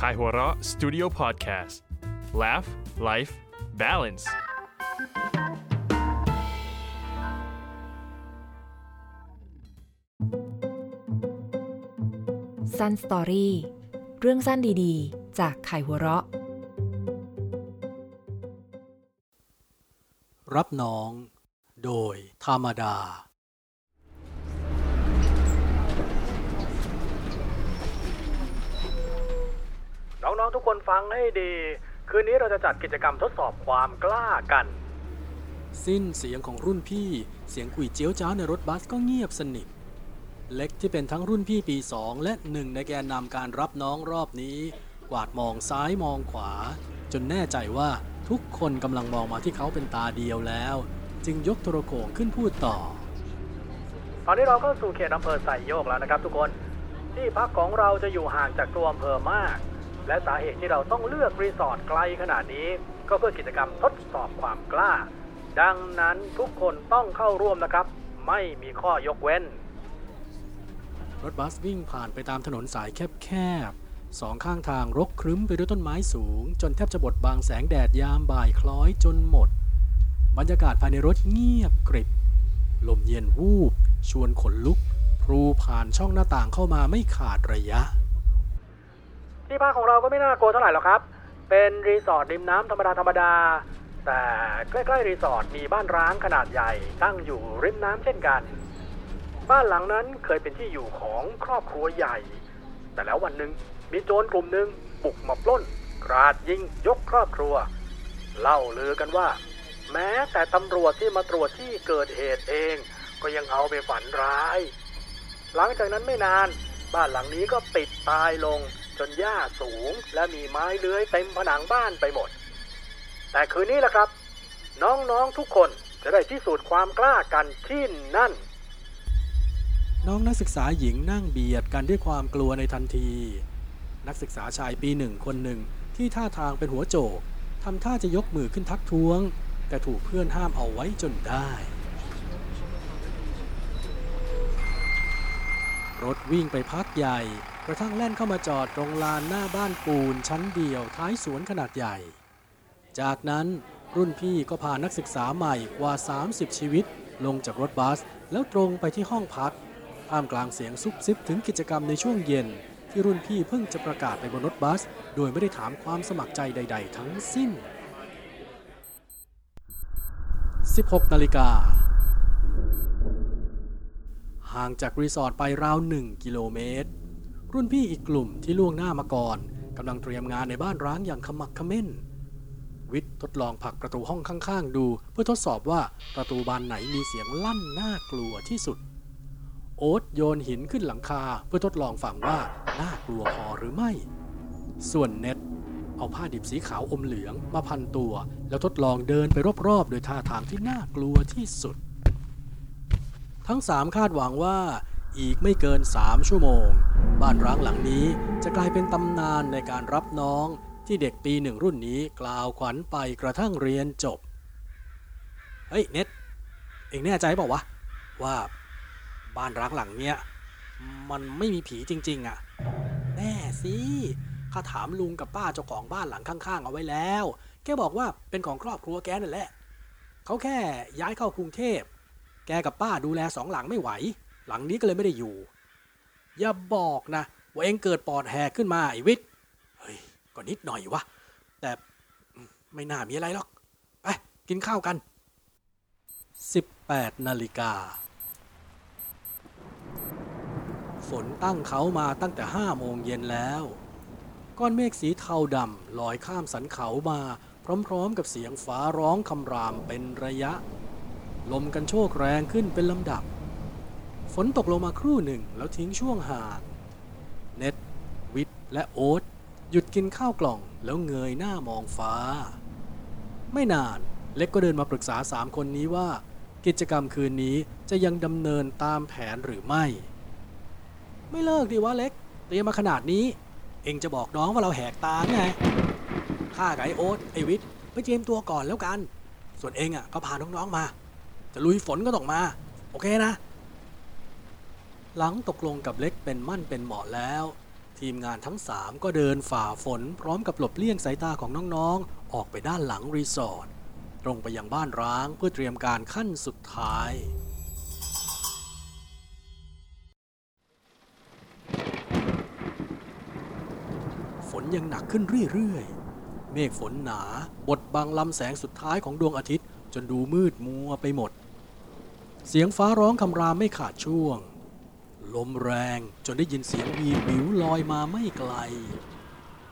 Kaihura Studio Podcast Laugh Life Balance สั้นสตอรี่เรื่องสั้นดีๆ จากไข่หัวเราะ รับน้อง โดยธรรมดา น้องๆทุก คนฟังให้ดี คืนนี้เราจะจัดกิจกรรมทดสอบความกล้ากัน สิ้นเสียงของรุ่นพี่ เสียงกุยเจียวจ้าวในรถบัสก็เงียบสนิท เล็กที่เป็นทั้งรุ่นพี่ปีสองและหนึ่งในแกนนำการรับน้องรอบนี้กวาดมองซ้ายมองขวา จนแน่ใจว่าทุกคนกำลังมองมาที่เขาเป็นตาเดียวแล้ว จึงยกโทรโขงขึ้นพูดต่อ ตอนนี้เราเข้าสู่เขตอำเภอไซโยกแล้วนะครับทุกคน ที่พักของเราจะอยู่ห่างจากตัวอำเภอมาก และสาเหตุที่เราต้องเลือกรีสอร์ทไกลขนาดนี้ ก็เพื่อกิจกรรมทดสอบความกล้า ดังนั้นทุกคนต้องเข้าร่วมนะครับ ไม่มีข้อยกเว้น รถบัสวิ่งผ่านไปตามถนนสายแคบๆสองข้างทางรกครึ้มไปด้วยต้นไม้สูง จนแทบจะบดบังแสงแดดยามบ่ายคล้อยจนหมด บรรยากาศภายในรถเงียบกริบ ลมเย็นวูบ ชวนขนลุกพลูผ่านช่องหน้าต่างเข้ามาไม่ขาดระยะ ที่พักของเราก็ไม่น่ากลัวเท่าไหร่หรอกครับ เป็นรีสอร์ทริมน้ำธรรมดาธรรมดา แต่ใกล้ๆรีสอร์ทมีบ้านร้างขนาดใหญ่ตั้งอยู่ริมน้ำเช่นกัน บ้านหลังนั้นเคยเป็นที่อยู่ของครอบครัวใหญ่ แต่แล้ววันหนึ่งมีโจรกลุ่มหนึ่งบุกมาปล้น กราดยิงยกครอบครัว เล่าลือกันว่า แม้แต่ตำรวจที่มาตรวจที่เกิดเหตุเอง ก็ยังเอาไปฝันร้าย หลังจากนั้นไม่นาน บ้านหลังนี้ก็ปิดตายลง จนหญ้าสูงและมีไม้เลื้อยเต็มผนังบ้านไปหมด แต่คืนนี้แหละครับ น้องๆทุกคนจะได้พิสูจน์ความกล้ากันที่นั่น น้องนักศึกษาหญิงนั่งเบียดกันด้วยความกลัวในทันที นักศึกษาชายปีหนึ่งคนหนึ่งที่ท่าทางเป็นหัวโจกทำท่าจะยกมือขึ้นทักท้วง แต่ถูกเพื่อนห้ามเอาไว้จนได้ รถวิ่งไปพักใหญ่ กระทั่งแล่นเข้ามาจอดตรงลานหน้าบ้านปูนชั้นเดียวท้ายสวนขนาดใหญ่ จากนั้นรุ่นพี่ก็พานักศึกษาใหม่กว่า 30 ชีวิต ลงจากรถบัส แล้วตรงไปที่ห้องพักท่ามกลางเสียงซุบซิบถึงกิจกรรมในช่วงเย็น ที่รุ่นพี่เพิ่งจะประกาศไปบนรถบัส โดยไม่ได้ถามความสมัครใจใด ๆ ทั้งสิ้น 16 นาฬิกาห่างจากรีสอร์ทไปราว 1 กิโลเมตร รุ่นพี่อีกกลุ่มที่ล่วงหน้ามาก่อนกำลังเตรียมงานในบ้านร้างอย่างขมักเขม้น วิทย์ทดลองผลักประตูห้องข้างๆ ดู เพื่อทดสอบว่าประตูบานไหนมีเสียงลั่นน่ากลัวที่สุด โอ๊ตโยนหินขึ้นหลังคาเพื่อทดลองฟังว่าน่ากลัวพอหรือไม่ ส่วนเน็ตเอาผ้าดิบสีขาวอมเหลืองมาพันตัว แล้วทดลองเดินไปรอบๆ โดยท่าทางที่น่ากลัวที่สุด ทั้งสามคาดหวังว่า อีกไม่เกินสามชั่วโมง บ้านร้างหลังนี้จะกลายเป็นตำนานในการรับน้องที่เด็กปีหนึ่งรุ่นนี้กล่าวขวัญไปกระทั่งเรียนจบ เฮ้ยเน็ตเองแน่ใจเปล่าวะว่าบ้านร้างหลังเนี้ยมันไม่มีผีจริง ๆอะ แน่สิข้าถามลุงกับป้าเจ้าของบ้านหลังข้าง ๆ เอาไว้แล้ว แกบอกว่าเป็นของครอบครัวแกนั่นแหละ เขาแค่ย้ายเข้ากรุงเทพ แกกับป้าดูแลสองหลังไม่ไหว หลังนี้ก็เลยไม่ได้อยู่ อย่าบอกนะ ว่าเองเกิดปอดแหกขึ้นมาไอ้วิทย์เฮ้ยก็นิดหน่อยวะ แต่ไม่น่ามีอะไรหรอก ไปกินข้าวกัน 18นาฬิกาฝนตั้งเขามาตั้งแต่ห้าโมงเย็นแล้ว ก้อนเมฆสีเทาดำลอยข้ามสันเขามาพร้อมๆกับเสียงฟ้าร้องคำรามเป็นระยะ ลมกันโชกแรงขึ้นเป็นลำดับ ฝนตกลงมาครู่หนึ่งแล้วทิ้งช่วงห่าง เน็ต วิทและโอ๊ตหยุดกินข้าวกล่องแล้วเงยหน้ามองฟ้า ไม่นานเล็กก็เดินมาปรึกษาสามคนนี้ว่า กิจกรรมคืนนี้จะยังดำเนินตามแผนหรือไม่ ไม่เลิกดีวะเล็กเตรียมมาขนาดนี้ เองจะบอกน้องว่าเราแหกตาไงข้ากับไอโอ๊ตไอวิทไปเตรียมตัวก่อนแล้วกัน ส่วนเองอะก็พาน้องๆมา จะลุยฝนก็ต้องมา โอเคนะ หลังตกลงกับเล็กเป็นมั่นเป็นเหมาะแล้ว ทีมงานทั้งสามก็เดินฝ่าฝนพร้อมกับหลบเลี่ยงสายตาของน้องๆ ออกไปด้านหลังรีสอร์ทตรงไปยังบ้านร้างเพื่อเตรียมการขั้นสุดท้ายฝนยังหนักขึ้นเรื่อยๆ เมฆฝนหนาบดบังลำแสงสุดท้ายของดวงอาทิตย์ จนดูมืดมัวไปหมด เสียงฟ้าร้องคำรามไม่ขาดช่วง ลมแรงจนได้ยินเสียงวีดวิวลอยมาไม่ไกล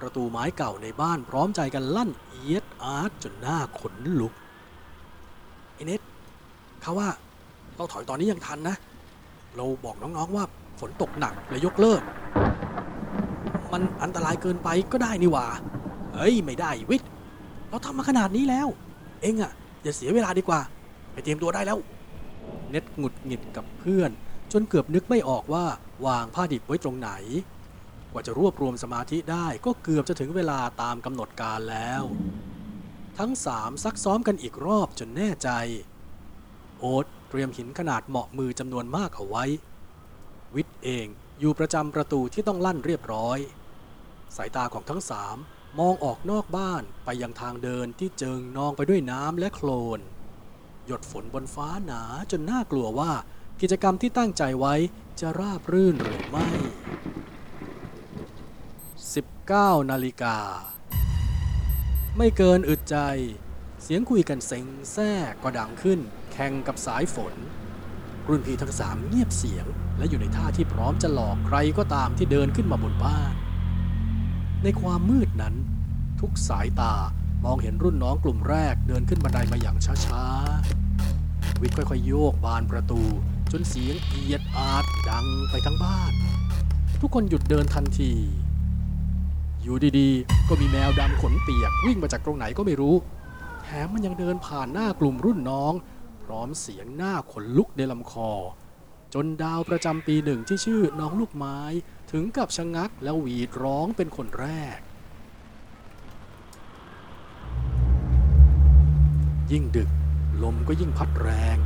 ประตูไม้เก่าในบ้านพร้อมใจกันลั่นเอียดอาร์ตจนหน้าขนลุกไอ้เน็ตเขาว่าเราถอยตอนนี้ยังทันนะ เราบอกน้องๆว่าฝนตกหนักเลยยกเลิก มันอันตรายเกินไปก็ได้นี่หว่าเฮ้ยไม่ได้วิทย์เราทำมาขนาดนี้แล้ว เองอะอย่าเสียเวลาดีกว่า ไปเตรียมตัวได้แล้ว เน็ตหงุดหงิดกับเพื่อน จนเกือบนึกไม่ออกว่าวางผ้าดิบไว้ตรงไหน กว่าจะรวบรวมสมาธิได้ก็เกือบจะถึงเวลาตามกำหนดการแล้ว ทั้งสามซักซ้อมกันอีกรอบจนแน่ใจ โอ๊ตเตรียมหินขนาดเหมาะมือจำนวนมากเอาไว้ วิทย์เองอยู่ประจำประตูที่ต้องลั่นเรียบร้อย สายตาของทั้งสามมองออกนอกบ้านไปยังทางเดินที่เจิงนองไปด้วยน้ำและโคลน หยดฝนบนฟ้าหนาจนน่ากลัวว่า กิจกรรมที่ตั้งใจไว้จะราบรื่นหรือไม่ 19 นาฬิกา ไม่เกินอึดใจ เสียงคุยกันเซ็งแซ่ก็ดังขึ้น แข่งกับสายฝน รุ่นพี่ทั้งสามเงียบเสียง และอยู่ในท่าที่พร้อมจะหลอกใครก็ตามที่เดินขึ้นมาบนบ้าน ในความมืดนั้น ทุกสายตามองเห็นรุ่นน้องกลุ่มแรกเดินขึ้นบันไดมาอย่างช้าๆ วิทย์ค่อยๆโยกบานประตู จนเสียงเอียดอาดดังไปทั้งบ้าน ทุกคนหยุดเดินทันที อยู่ดีๆ ก็มีแมวดำขนเปียกวิ่งมาจากตรงไหนก็ไม่รู้แถมมันยังเดินผ่านหน้ากลุ่มรุ่นน้อง พร้อมเสียงหน้าขนลุกในลำคอ จนดาวประจำปีหนึ่งที่ชื่อน้องลูกไม้ถึงกับชะงักแล้วหวีดร้องเป็นคนแรก ยิ่งดึกลมก็ยิ่งพัดแรง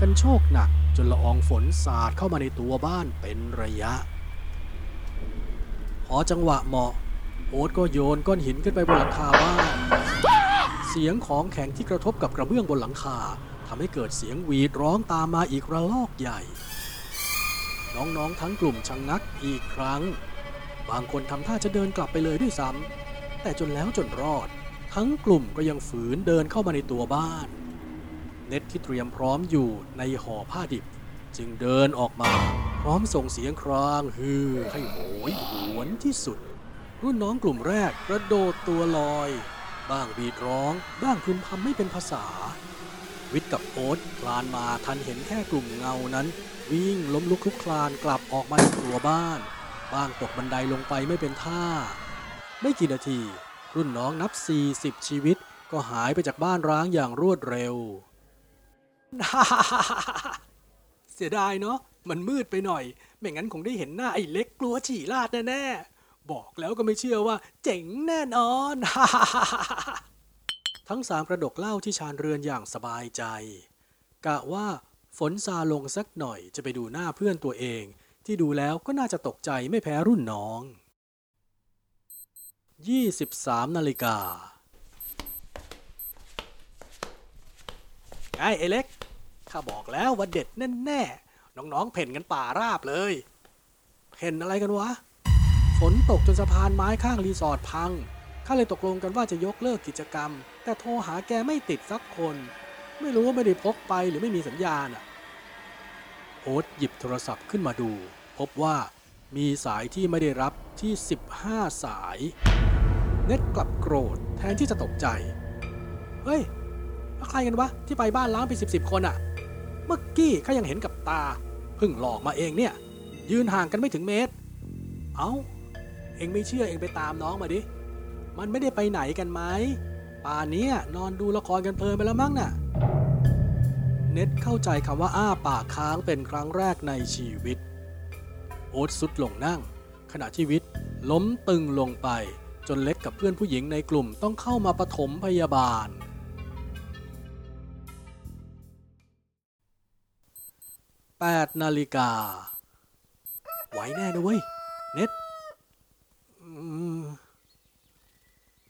กันโชคหนัก จนละอองฝนสาดเข้ามาในตัวบ้านเป็นระยะ พอจังหวะเหมาะ โอ๊ตก็โยนก้อนหินขึ้นไปบนหลังคาบ้าน เสียงของแข็งที่กระทบกับกระเบื้องบนหลังคาทำให้เกิดเสียงหวีดร้องตามมาอีกระลอกใหญ่ น้องๆทั้งกลุ่มชะงงักอีกครั้ง บางคนทำท่าจะเดินกลับไปเลยด้วยซ้ำแต่จนแล้วจนรอด ทั้งกลุ่มก็ยังฝืนเดินเข้ามาในตัวบ้าน เน็ตที่เตรียมพร้อมอยู่ในห่อผ้าดิบ จึงเดินออกมาพร้อมส่งเสียงครางฮือให้โหยหวนที่สุด รุ่นน้องกลุ่มแรกกระโดดตัวลอย บ้างบีดร้อง บ้างพึมพำไม่เป็นภาษา วิทย์กับโอ๊ตคลานมาทันเห็นแค่กลุ่มเงานั้น วิ่งล้มลุกคลุกคลานกลับออกมาในตัวบ้าน บ้างตกบันไดลงไปไม่เป็นท่า ไม่กี่นาที รุ่นน้องนับ 40 ชีวิตก็หายไปจากบ้านร้างอย่างรวดเร็ว เสียดายเนาะมันมืดไปหน่อย ไม่งั้นคงได้เห็นหน้าไอ้เล็กกลัวฉี่ลาดแน่ๆ บอกแล้วก็ไม่เชื่อว่า เจ๋งแน่นอน ทั้งสามกระดกเหล้าที่ชานเรือนอย่างสบายใจ กะว่าฝนซาลงสักหน่อยจะไปดูหน้าเพื่อนตัวเอง ที่ดูแล้วก็น่าจะตกใจไม่แพ้รุ่นน้อง 23นาฬิกา ไงไอ้เล็ก ข้าบอกแล้วว่าเด็ดแน่ๆ น้องๆ เพ่นกันป่าราบเลย เพ่นอะไรกันวะ ฝนตกจนสะพานไม้ข้างรีสอร์ทพัง ข้าเลยตกลงกันว่าจะยกเลิกกิจกรรม แต่โทรหาแกไม่ติดสักคน ไม่รู้ว่าไม่ได้พกไปหรือไม่มีสัญญาณอะโอ๊ตหยิบโทรศัพท์ขึ้นมาดู พบว่ามีสายที่ไม่ได้รับที่ 15 สาย เน็ตกลับโกรธแทนที่จะตกใจ เฮ้ย แล้วใครกันวะที่ไปบ้านล้างไปสิบสิบคนอะเมื่อกี้ข้ายังเห็นกับตาเพิ่งหลอกมาเองเนี่ย ยืนห่างกันไม่ถึงเมตร เอา้า เองไม่เชื่อเองไปตามน้องมาดิ มันไม่ได้ไปไหนกันไหมป่านนี้นอนดูละครกันเพลินไปแล้วมั้งน่ะ เน็ตเข้าใจคำว่าอ้าปากค้างเป็นครั้งแรกในชีวิต โอ๊ตสุดลงนั่ง ขณะที่วิทย์ล้มตึงลงไป จนเล็กกับเพื่อนผู้หญิงในกลุ่มต้องเข้ามาปฐมพยาบาล 8นาฬิกาไหวแน่นะเว้ย เน็ต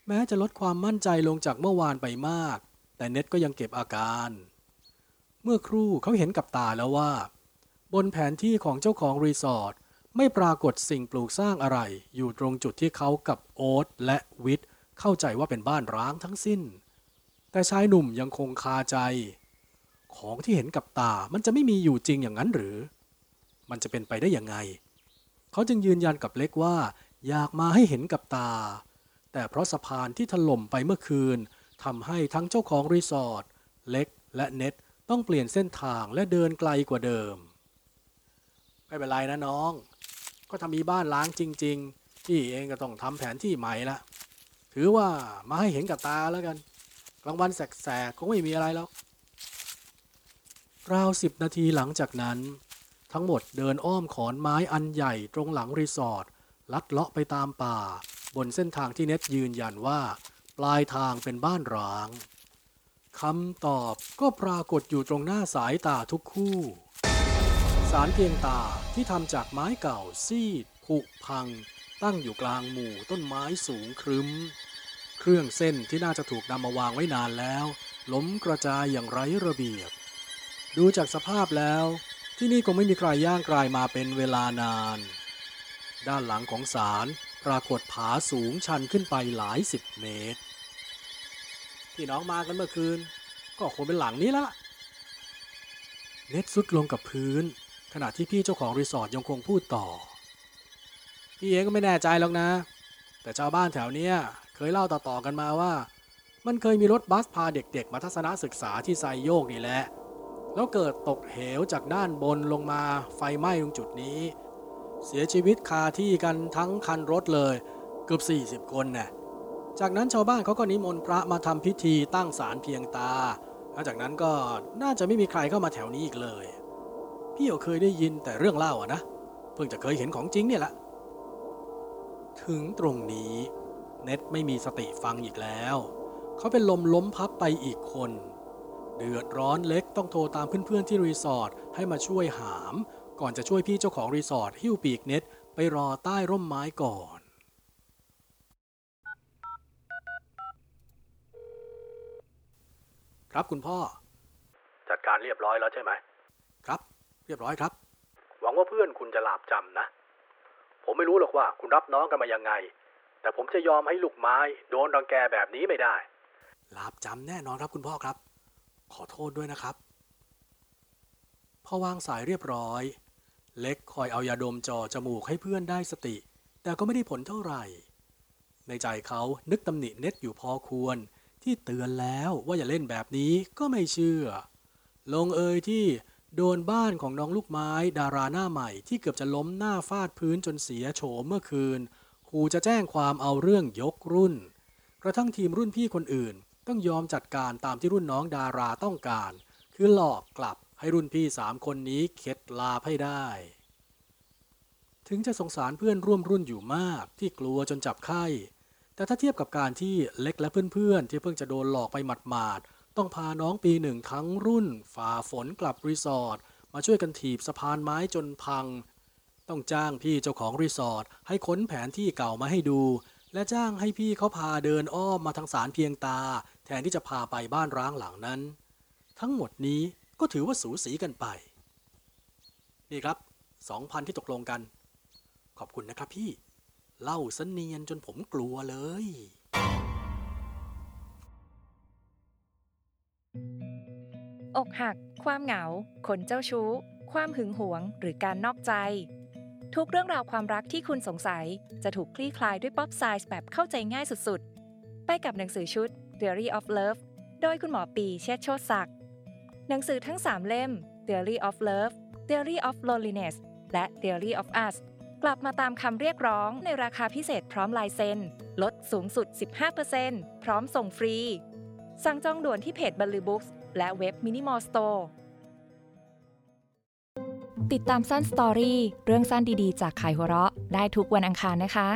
แม้จะลดความมั่นใจลงจากเมื่อวานไปมาก แต่เน็ตก็ยังเก็บอาการ เมื่อครู่เขาเห็นกับตาแล้วว่า บนแผนที่ของเจ้าของรีสอร์ทไม่ปรากฏสิ่งปลูกสร้างอะไร อยู่ตรงจุดที่เขากับโอ๊ตและวิทย์เข้าใจว่าเป็นบ้านร้างทั้งสิ้น แต่ชายหนุ่มยังคงคาใจ ของที่เห็นกับตามันจะไม่มีอยู่จริงอย่างนั้นหรือ มันจะเป็นไปได้อยังไง เขาจึงยืนยันกับเล็กว่า อยากมาให้เห็นกับตา แต่เพราะสะพานที่ถล่มไปเมื่อคืนทำให้ทั้งเจ้าของรีสอร์ทเล็กและเน็ตต้องเปลี่ยนเส้นทางและเดินไกลกว่าเดิม ไม่เป็นไรนะน้อง ก็ถ้ามีบ้านล้างจริงๆพี่เองก็ต้องทำแผนที่ใหม่ละถือว่ามาให้เห็นกับตาแล้วกันกลางวันแสกๆคงไม่มีอะไรแล้ว ราวสิบนาทีหลังจากนั้น ทั้งหมดเดินอ้อมขอนไม้อันใหญ่ตรงหลังรีสอร์ทลัดเลาะไปตามป่า บนเส้นทางที่เน็ตยืนยันว่า ปลายทางเป็นบ้านร้างคำตอบก็ปรากฏอยู่ตรงหน้าสายตาทุกคู่ สารเพียงตาที่ทำจากไม้เก่าซีดผุพัง ตั้งอยู่กลางหมู่ต้นไม้สูงครึ้ม เครื่องเส้นที่น่าจะถูกนำมาวางไว้นานแล้ว ล้มกระจายอย่างไร้ระเบียบ ดูจากสภาพแล้ว ที่นี่คงไม่มีใครย่างกลายมาเป็นเวลานาน ด้านหลังของศาลปรากฏผาสูงชันขึ้นไปหลายสิบเมตร ที่น้องมากันเมื่อคืน ก็คงเป็นหลังนี้แล้วล่ะเน็ตซุดลงกับพื้น ขณะที่พี่เจ้าของรีสอร์ทยังคงพูดต่อ พี่เองก็ไม่แน่ใจหรอกนะ แต่ชาวบ้านแถวเนี้ยเคยเล่าต่อๆกันมาว่า มันเคยมีรถบัสพาเด็กๆ มาทัศนศึกษาที่ไซโยกนี่แหละ แล้วเกิดตกเหวจากด้านบนลงมาไฟไหม้ตรงจุดนี้ เสียชีวิตคาที่กันทั้งคันรถเลยเกือบ 40 คนน่ะจากนั้นชาวบ้านเขาก็นิมนต์พระมาทำพิธีตั้งศาลเพียงตาหลังจากนั้นก็น่าจะไม่มีใครเข้ามาแถวนี้อีกเลย พี่เคยได้ยินแต่เรื่องเล่าอะนะ เพิ่งจะเคยเห็นของจริงเนี่ยแหละ ถึงตรงนี้ เน็ตไม่มีสติฟังอีกแล้ว เขาเป็นลมล้มพับไปอีกคน เดือดร้อนเล็กต้องโทรตามเพื่อนๆที่รีสอร์ทให้มาช่วยหาม ก่อนจะช่วยพี่เจ้าของรีสอร์ทหิ้วปีกเน็ตไปรอใต้ร่มไม้ก่อนครับคุณพ่อ จัดการเรียบร้อยแล้วใช่ไหม ครับ เรียบร้อยครับ หวังว่าเพื่อนคุณจะหลาบจำนะ ผมไม่รู้หรอกว่าคุณรับน้องกันมายังไง แต่ผมจะยอมให้ลูกไม้ โดนรังแกแบบนี้ไม่ได้ลาบจำแน่นอนครับคุณพ่อครับ ขอโทษด้วยนะครับ พอวางสายเรียบร้อย เล็กคอยเอายาดมจ่อจมูกให้เพื่อนได้สติ แต่ก็ไม่ได้ผลเท่าไหร่ ในใจเขานึกตำหนิเน็ตอยู่พอควร ที่เตือนแล้วว่าอย่าเล่นแบบนี้ก็ไม่เชื่อ ลงเอยที่โดนบ้านของน้องลูกไม้ดาราหน้าใหม่ที่เกือบจะล้มหน้าฟาดพื้นจนเสียโฉมเมื่อคืนขู่จะแจ้งความเอาเรื่องยกรุ่น กระทั่งทีมรุ่นพี่คนอื่น ต้องยอมจัดการตามที่รุ่นน้องดาราต้องการ คือหลอกกลับให้รุ่นพี่สามคนนี้เข็ดหลาบให้ได้ ถึงจะสงสารเพื่อนร่วมรุ่นอยู่มากที่กลัวจนจับไข้ แต่ถ้าเทียบกับการที่เล็กและเพื่อนๆ ที่เพิ่งจะโดนหลอกไปหมาดๆ ต้องพาน้องปีหนึ่งทั้งรุ่น ฝ่าฝนกลับรีสอร์ทมาช่วยกันถีบสะพานไม้จนพัง ต้องจ้างพี่เจ้าของรีสอร์ทให้ค้นแผนที่เก่ามาให้ดู และจ้างให้พี่เขาพาเดินอ้อมมาทางสารเพียงตา แทนที่จะพาไปบ้านร้างหลังนั้น ทั้งหมดนี้ก็ถือว่าสูสีกันไป นี่ครับสองพันที่ตกลงกัน ขอบคุณนะครับพี่ เล่าสเนียนจนผมกลัวเลย อกหัก ความเหงา คนเจ้าชู้ ความหึงหวง หรือการนอกใจ ทุกเรื่องราวความรักที่คุณสงสัย จะถูกคลี่คลายด้วย pop psych แบบเข้าใจง่ายสุดๆ ไปกับหนังสือชุด Theory of Love โดยคุณหมอปีเชษโชติศักดิ์หนังสือทั้ง 3 เล่ม Theory of Love Theory of Loneliness และ Theory of Us กลับมาตามคำเรียกร้องในราคาพิเศษพร้อมลายเซ็น ลดสูงสุด 15%พร้อมส่งฟรี สั่งจองด่วนที่เพจ Banlue Books และเว็บ Minimore Storeติดตามสั้นสตอรี่เรื่องสั้นดีๆ จากขายหัวเราะได้ทุกวันอังคารนะคะ